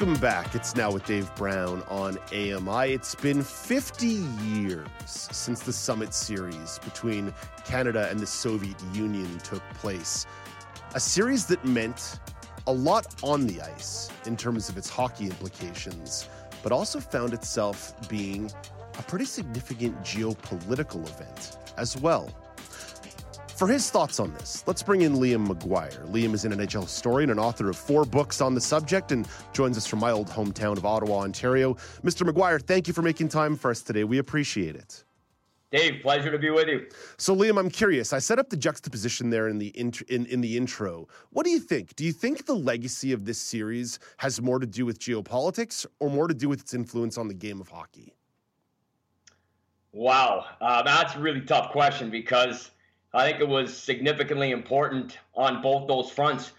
Welcome back. It's now with Dave Brown on AMI. It's been 50 years since the Summit Series between Canada and the Soviet Union took place. A series that meant a lot on the ice in terms of its hockey implications, but also found itself being a pretty significant geopolitical event as well. For his thoughts on this, let's bring in Liam Maguire. Liam is an NHL historian and author of four books on the subject and joins us from my old hometown of Ottawa, Ontario. Mr. Maguire, thank you for making time for us today. We appreciate it. Dave, pleasure to be with you. So, Liam, I'm curious. I set up the juxtaposition there in the int- in, in the intro. What do you think? Do you think the legacy of this series has more to do with geopolitics or more to do with its influence on the game of hockey? Wow, uh, that's a really tough question because I think it was significantly important on both those fronts.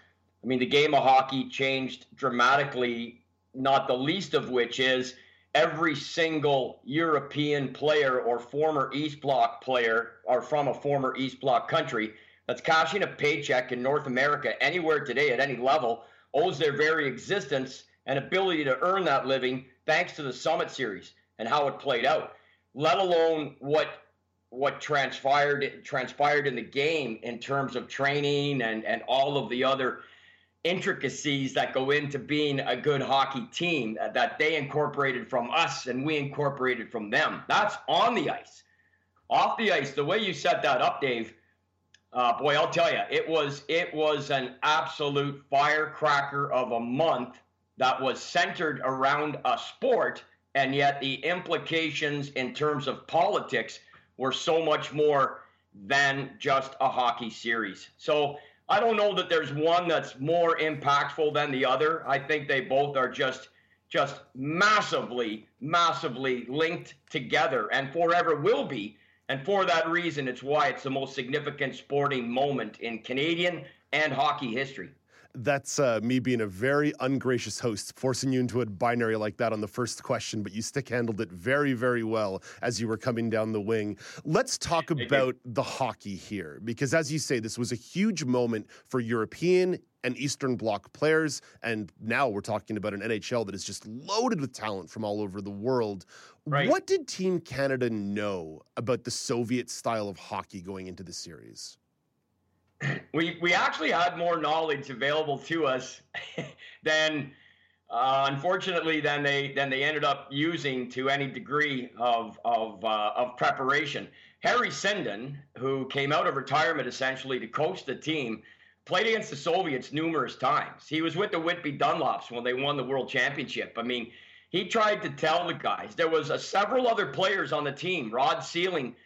I mean, the game of hockey changed dramatically, not the least of which is every single European player or former East Bloc player or from a former East Bloc country that's cashing a paycheck in North America anywhere today at any level owes their very existence and ability to earn that living thanks to the Summit Series and how it played out, let alone what what transpired transpired in the game in terms of training and and all of the other intricacies that go into being a good hockey team that they incorporated from us and we incorporated from them. That's on the ice. Off the ice, the way you set that up, Dave, uh, boy, I'll tell you, it was it was an absolute firecracker of a month that was centered around a sport, and yet the implications in terms of politics were so much more than just a hockey series. So I don't know that there's one that's more impactful than the other. I think they both are just just massively, massively linked together and forever will be. And for that reason, it's why it's the most significant sporting moment in Canadian and hockey history that's uh, me being a very ungracious host, forcing you into a binary like that on the first question, but you stick handled it very, very well as you were coming down the wing. Let's talk about the hockey here, because as you say, this was a huge moment for European and Eastern Bloc players. And now we're talking about an NHL that is just loaded with talent from all over the world. Right. What did Team Canada know about the Soviet style of hockey going into the series? we we actually had more knowledge available to us than uh, unfortunately than they than they ended up using to any degree of of uh, of preparation. Harry Sinden, who came out of retirement essentially to coach the team, played against the Soviets numerous times. He was with the Whitby Dunlops when they won the World Championship. I mean, he tried to tell the guys. There was uh, several other players on the team. Rod Seiling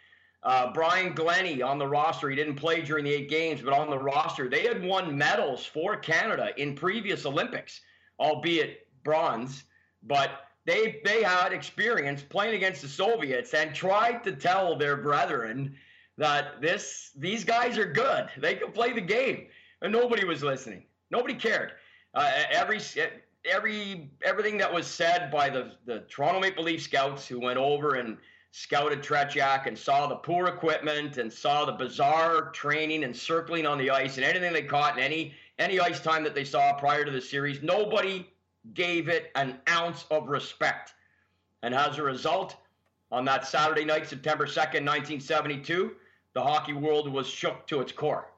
uh, Brian Glennie on the roster. He didn't play during the eight games, but on the roster, they had won medals for Canada in previous Olympics, albeit bronze. But they they had experience playing against the Soviets and tried to tell their brethren that this these guys are good. They can play the game, and nobody was listening. Nobody cared. Uh, every every everything that was said by the the Toronto Maple Leaf scouts who went over and scouted Tretiak and saw the poor equipment and saw the bizarre training and circling on the ice and anything they caught in any any ice time that they saw prior to the series, nobody gave it an ounce of respect. And as a result, on that Saturday night, September 2nd, 1972, the hockey world was shook to its core.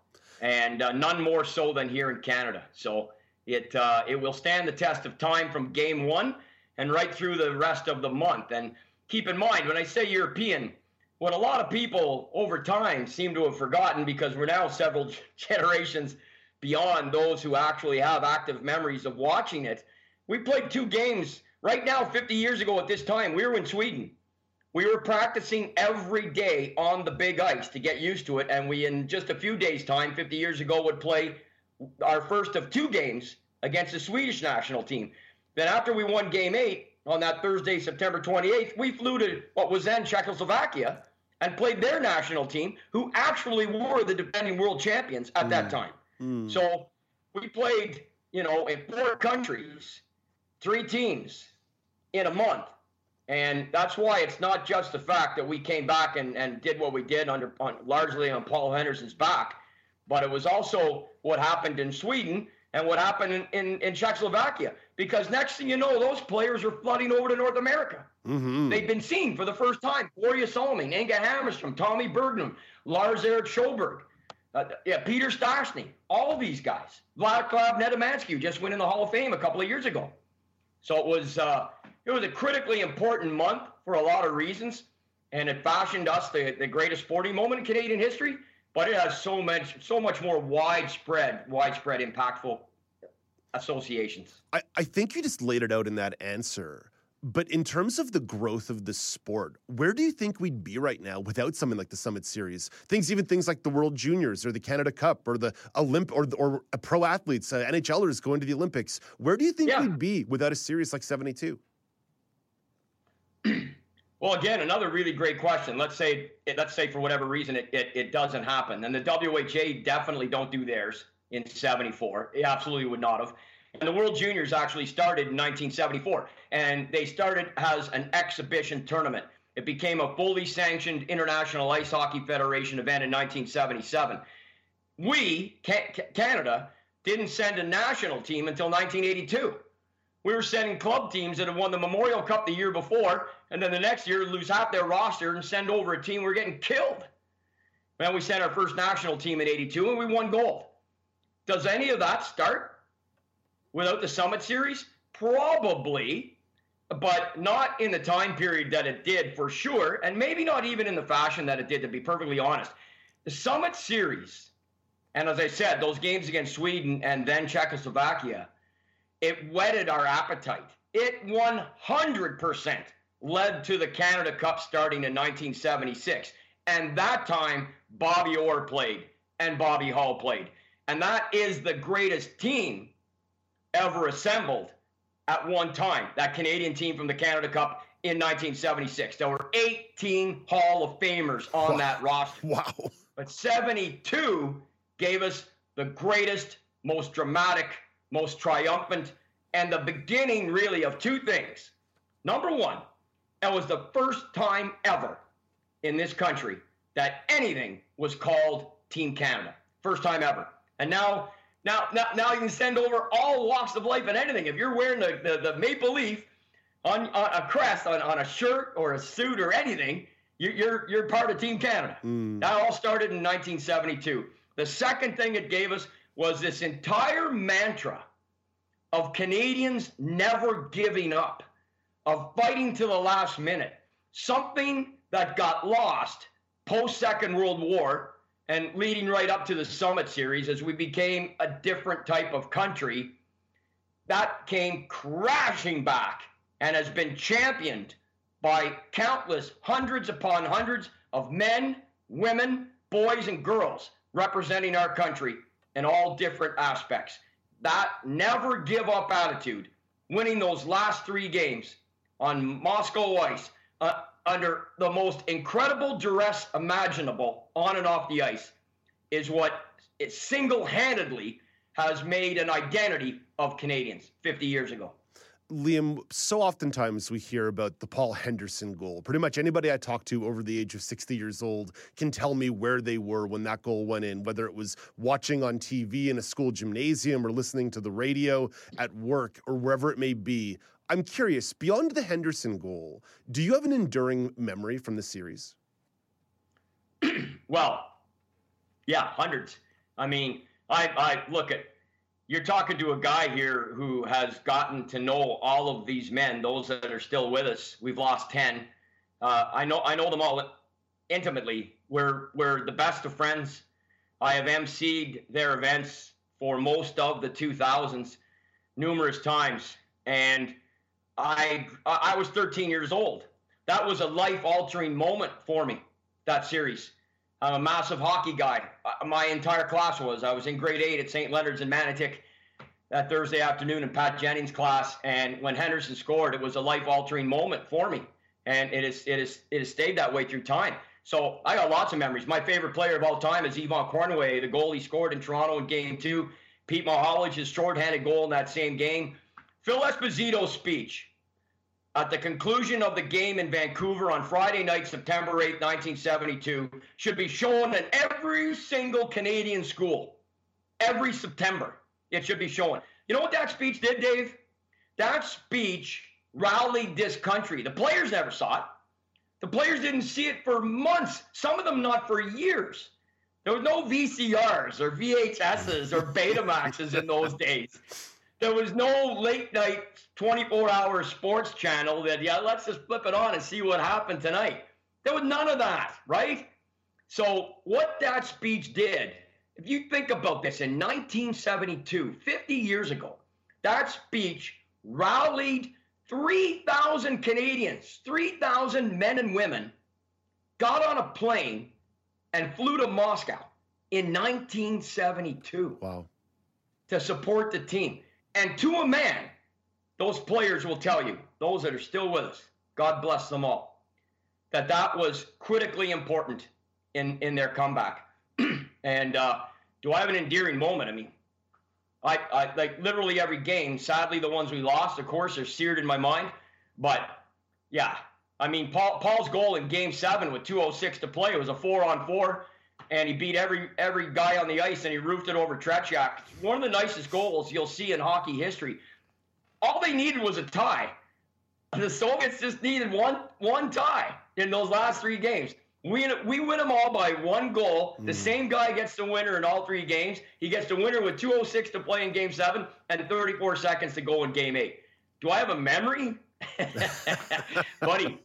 And uh, none more so than here in Canada. So it, uh, it will stand the test of time from game one and right through the rest of the month. And keep in mind when I say European, what a lot of people over time seem to have forgotten because we're now several generations beyond those who actually have active memories of watching it. We played two games right now, 50 years ago at this time. We were in Sweden. We were practicing every day on the big ice to get used to it. And we, in just a few days' time, 50 years ago, would play our first of two games against the Swedish national team. Then after we won game eight on that Thursday, September 28th, we flew to what was then Czechoslovakia and played their national team, who actually were the defending world champions at mm. that time. Mm. So we played, you know, in four countries, three teams in a month. And that's why it's not just the fact that we came back and, and did what we did under on, largely on Paul Henderson's back, but it was also what happened in Sweden and what happened in, in, in Czechoslovakia. Because next thing you know, those players are flooding over to North America. Mm-hmm. They've been seen for the first time. Borje Salming, Inge Hammarstrom, Thommie Bergman, Lars Eric Sjoberg, uh, yeah, Peter Stastny, all these guys. Vladislav Nedomansky, just went in the Hall of Fame a couple of years ago. So it was uh, it was a critically important month for a lot of reasons, and it fashioned us the, the greatest sporting moment in Canadian history but it has so much so much more widespread widespread impactful associations I, I think you just laid it out in that answer but in terms of the growth of the sport, where do you think we'd be right now without something like the Summit Series? Things, even things like the World Juniors or the Canada Cup or the Olymp or or pro athletes, uh, NHLers going to the Olympics. Where do you think yeah. we'd be without a series like seventy two? Well, again, another really great question. Let's say, let's say for whatever reason it, it, it doesn't happen, and the WHA definitely don't do theirs in '74. It absolutely would not have. And the World Juniors actually started in 1974, and they started as an exhibition tournament. It became a fully sanctioned International Ice Hockey Federation event in 1977. We, Canada, didn't send a national team until 1982. We were sending club teams that had won the Memorial Cup the year before, and then the next year lose half their roster and send over a team. We're getting killed. Then we sent our first national team in 82 and we won gold. Does any of that start without the Summit Series? Probably, but not in the time period that it did for sure, and maybe not even in the fashion that it did, to be perfectly honest. The Summit Series, and as I said, those games against Sweden and then Czechoslovakia it whetted our appetite. It 100% led to the Canada Cup starting in 1976. And that time, Bobby Orr played and Bobby Hull played. And that is the greatest team ever assembled at one time, that Canadian team from the Canada Cup in 1976. There were 18 Hall of Famers on wow. that roster. Wow. But 72 gave us the greatest, most dramatic most triumphant, and the beginning really of two things. Number one, it was the first time ever in this country that anything was called Team Canada. First time ever. And now, now, now, now you can send over all walks of life and anything. If you're wearing the, the, the maple leaf on, on a crest, on, on a shirt or a suit or anything, you, you're, you're part of Team Canada. Mm. That all started in 1972. The second thing it gave us was this entire mantra of Canadians never giving up, of fighting to the last minute, something that got lost post Second World War and leading right up to the Summit Series as we became a different type of country. That came crashing back and has been championed by countless hundreds upon hundreds of men, women, boys, and girls representing our country in all different aspects. That never give up attitude, winning those last three games on Moscow ice uh, under the most incredible duress imaginable on and off the ice, is what it single handedly has made an identity of Canadians 50 years ago. Liam, so oftentimes we hear about the Paul Henderson goal. Pretty much anybody I talk to over the age of 60 years old can tell me where they were when that goal went in, whether it was watching on TV in a school gymnasium or listening to the radio at work or wherever it may be. I'm curious, beyond the Henderson goal, do you have an enduring memory from the series? well, yeah, hundreds. I mean, I, I look at you're talking to a guy here who has gotten to know all of these men, those that are still with us. We've lost ten. Uh, I know I know them all intimately. We're we're the best of friends. I have emceed their events for most of the 2000s numerous times, and I I was 13 years old. That was a life altering moment for me. That series. I'm a massive hockey guy. My entire class was. I was in grade eight at St. Leonard's in Manotick. that Thursday afternoon in Pat Jennings' class, and when Henderson scored, it was a life-altering moment for me, and it is it is it has stayed that way through time. So I got lots of memories. My favorite player of all time is Yvan Cournoyer, the goal he scored in Toronto in Game Two. Pete Mahovlich, his shorthanded goal in that same game. Phil Esposito's speech at the conclusion of the game in Vancouver on Friday night, September 8, 1972, should be shown in every single Canadian school. Every September, it should be shown. You know what that speech did, Dave? That speech rallied this country. The players never saw it. The players didn't see it for months, some of them not for years. There was no VCRs or VHSs or Betamaxes in those days. There was no late night 24 hour sports channel that, yeah, let's just flip it on and see what happened tonight. There was none of that, right? So, what that speech did, if you think about this, in 1972, 50 years ago, that speech rallied 3,000 Canadians, 3,000 men and women, got on a plane and flew to Moscow in 1972. Wow. To support the team. And to a man, those players will tell you, those that are still with us, God bless them all, that that was critically important in, in their comeback. and uh, do I have an endearing moment? I mean, I, I like literally every game. Sadly, the ones we lost, of course, are seared in my mind. But yeah, I mean, Paul, Paul's goal in Game Seven with 2:06 to play it was a four-on-four, and he beat every every guy on the ice, and he roofed it over Tretiak. One of the nicest goals you'll see in hockey history. All they needed was a tie. The Soviets just needed one one tie in those last three games. We, we win them all by one goal. The mm. same guy gets the winner in all three games. He gets the winner with 206 to play in game seven and 34 seconds to go in game eight. Do I have a memory? Buddy,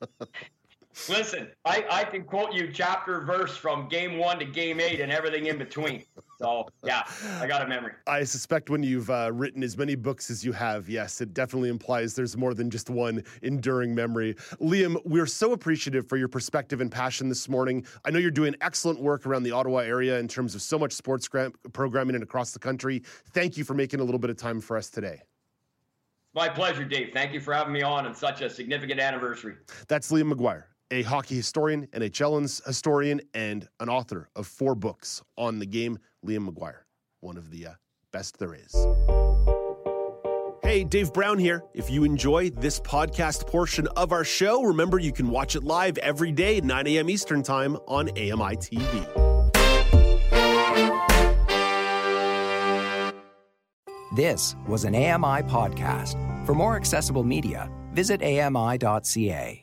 listen, I, I can quote you chapter verse from game one to game eight and everything in between. So, yeah, I got a memory. I suspect when you've uh, written as many books as you have, yes, it definitely implies there's more than just one enduring memory. Liam, we're so appreciative for your perspective and passion this morning. I know you're doing excellent work around the Ottawa area in terms of so much sports programming and across the country. Thank you for making a little bit of time for us today. My pleasure, Dave. Thank you for having me on on such a significant anniversary. That's Liam Maguire, a hockey historian, NHL's historian, and an author of four books on the game. Liam Maguire, one of the uh, best there is. Hey, Dave Brown here. If you enjoy this podcast portion of our show, remember you can watch it live every day at 9 a.m. Eastern Time on AMI TV. This was an AMI podcast. For more accessible media, visit AMI.ca.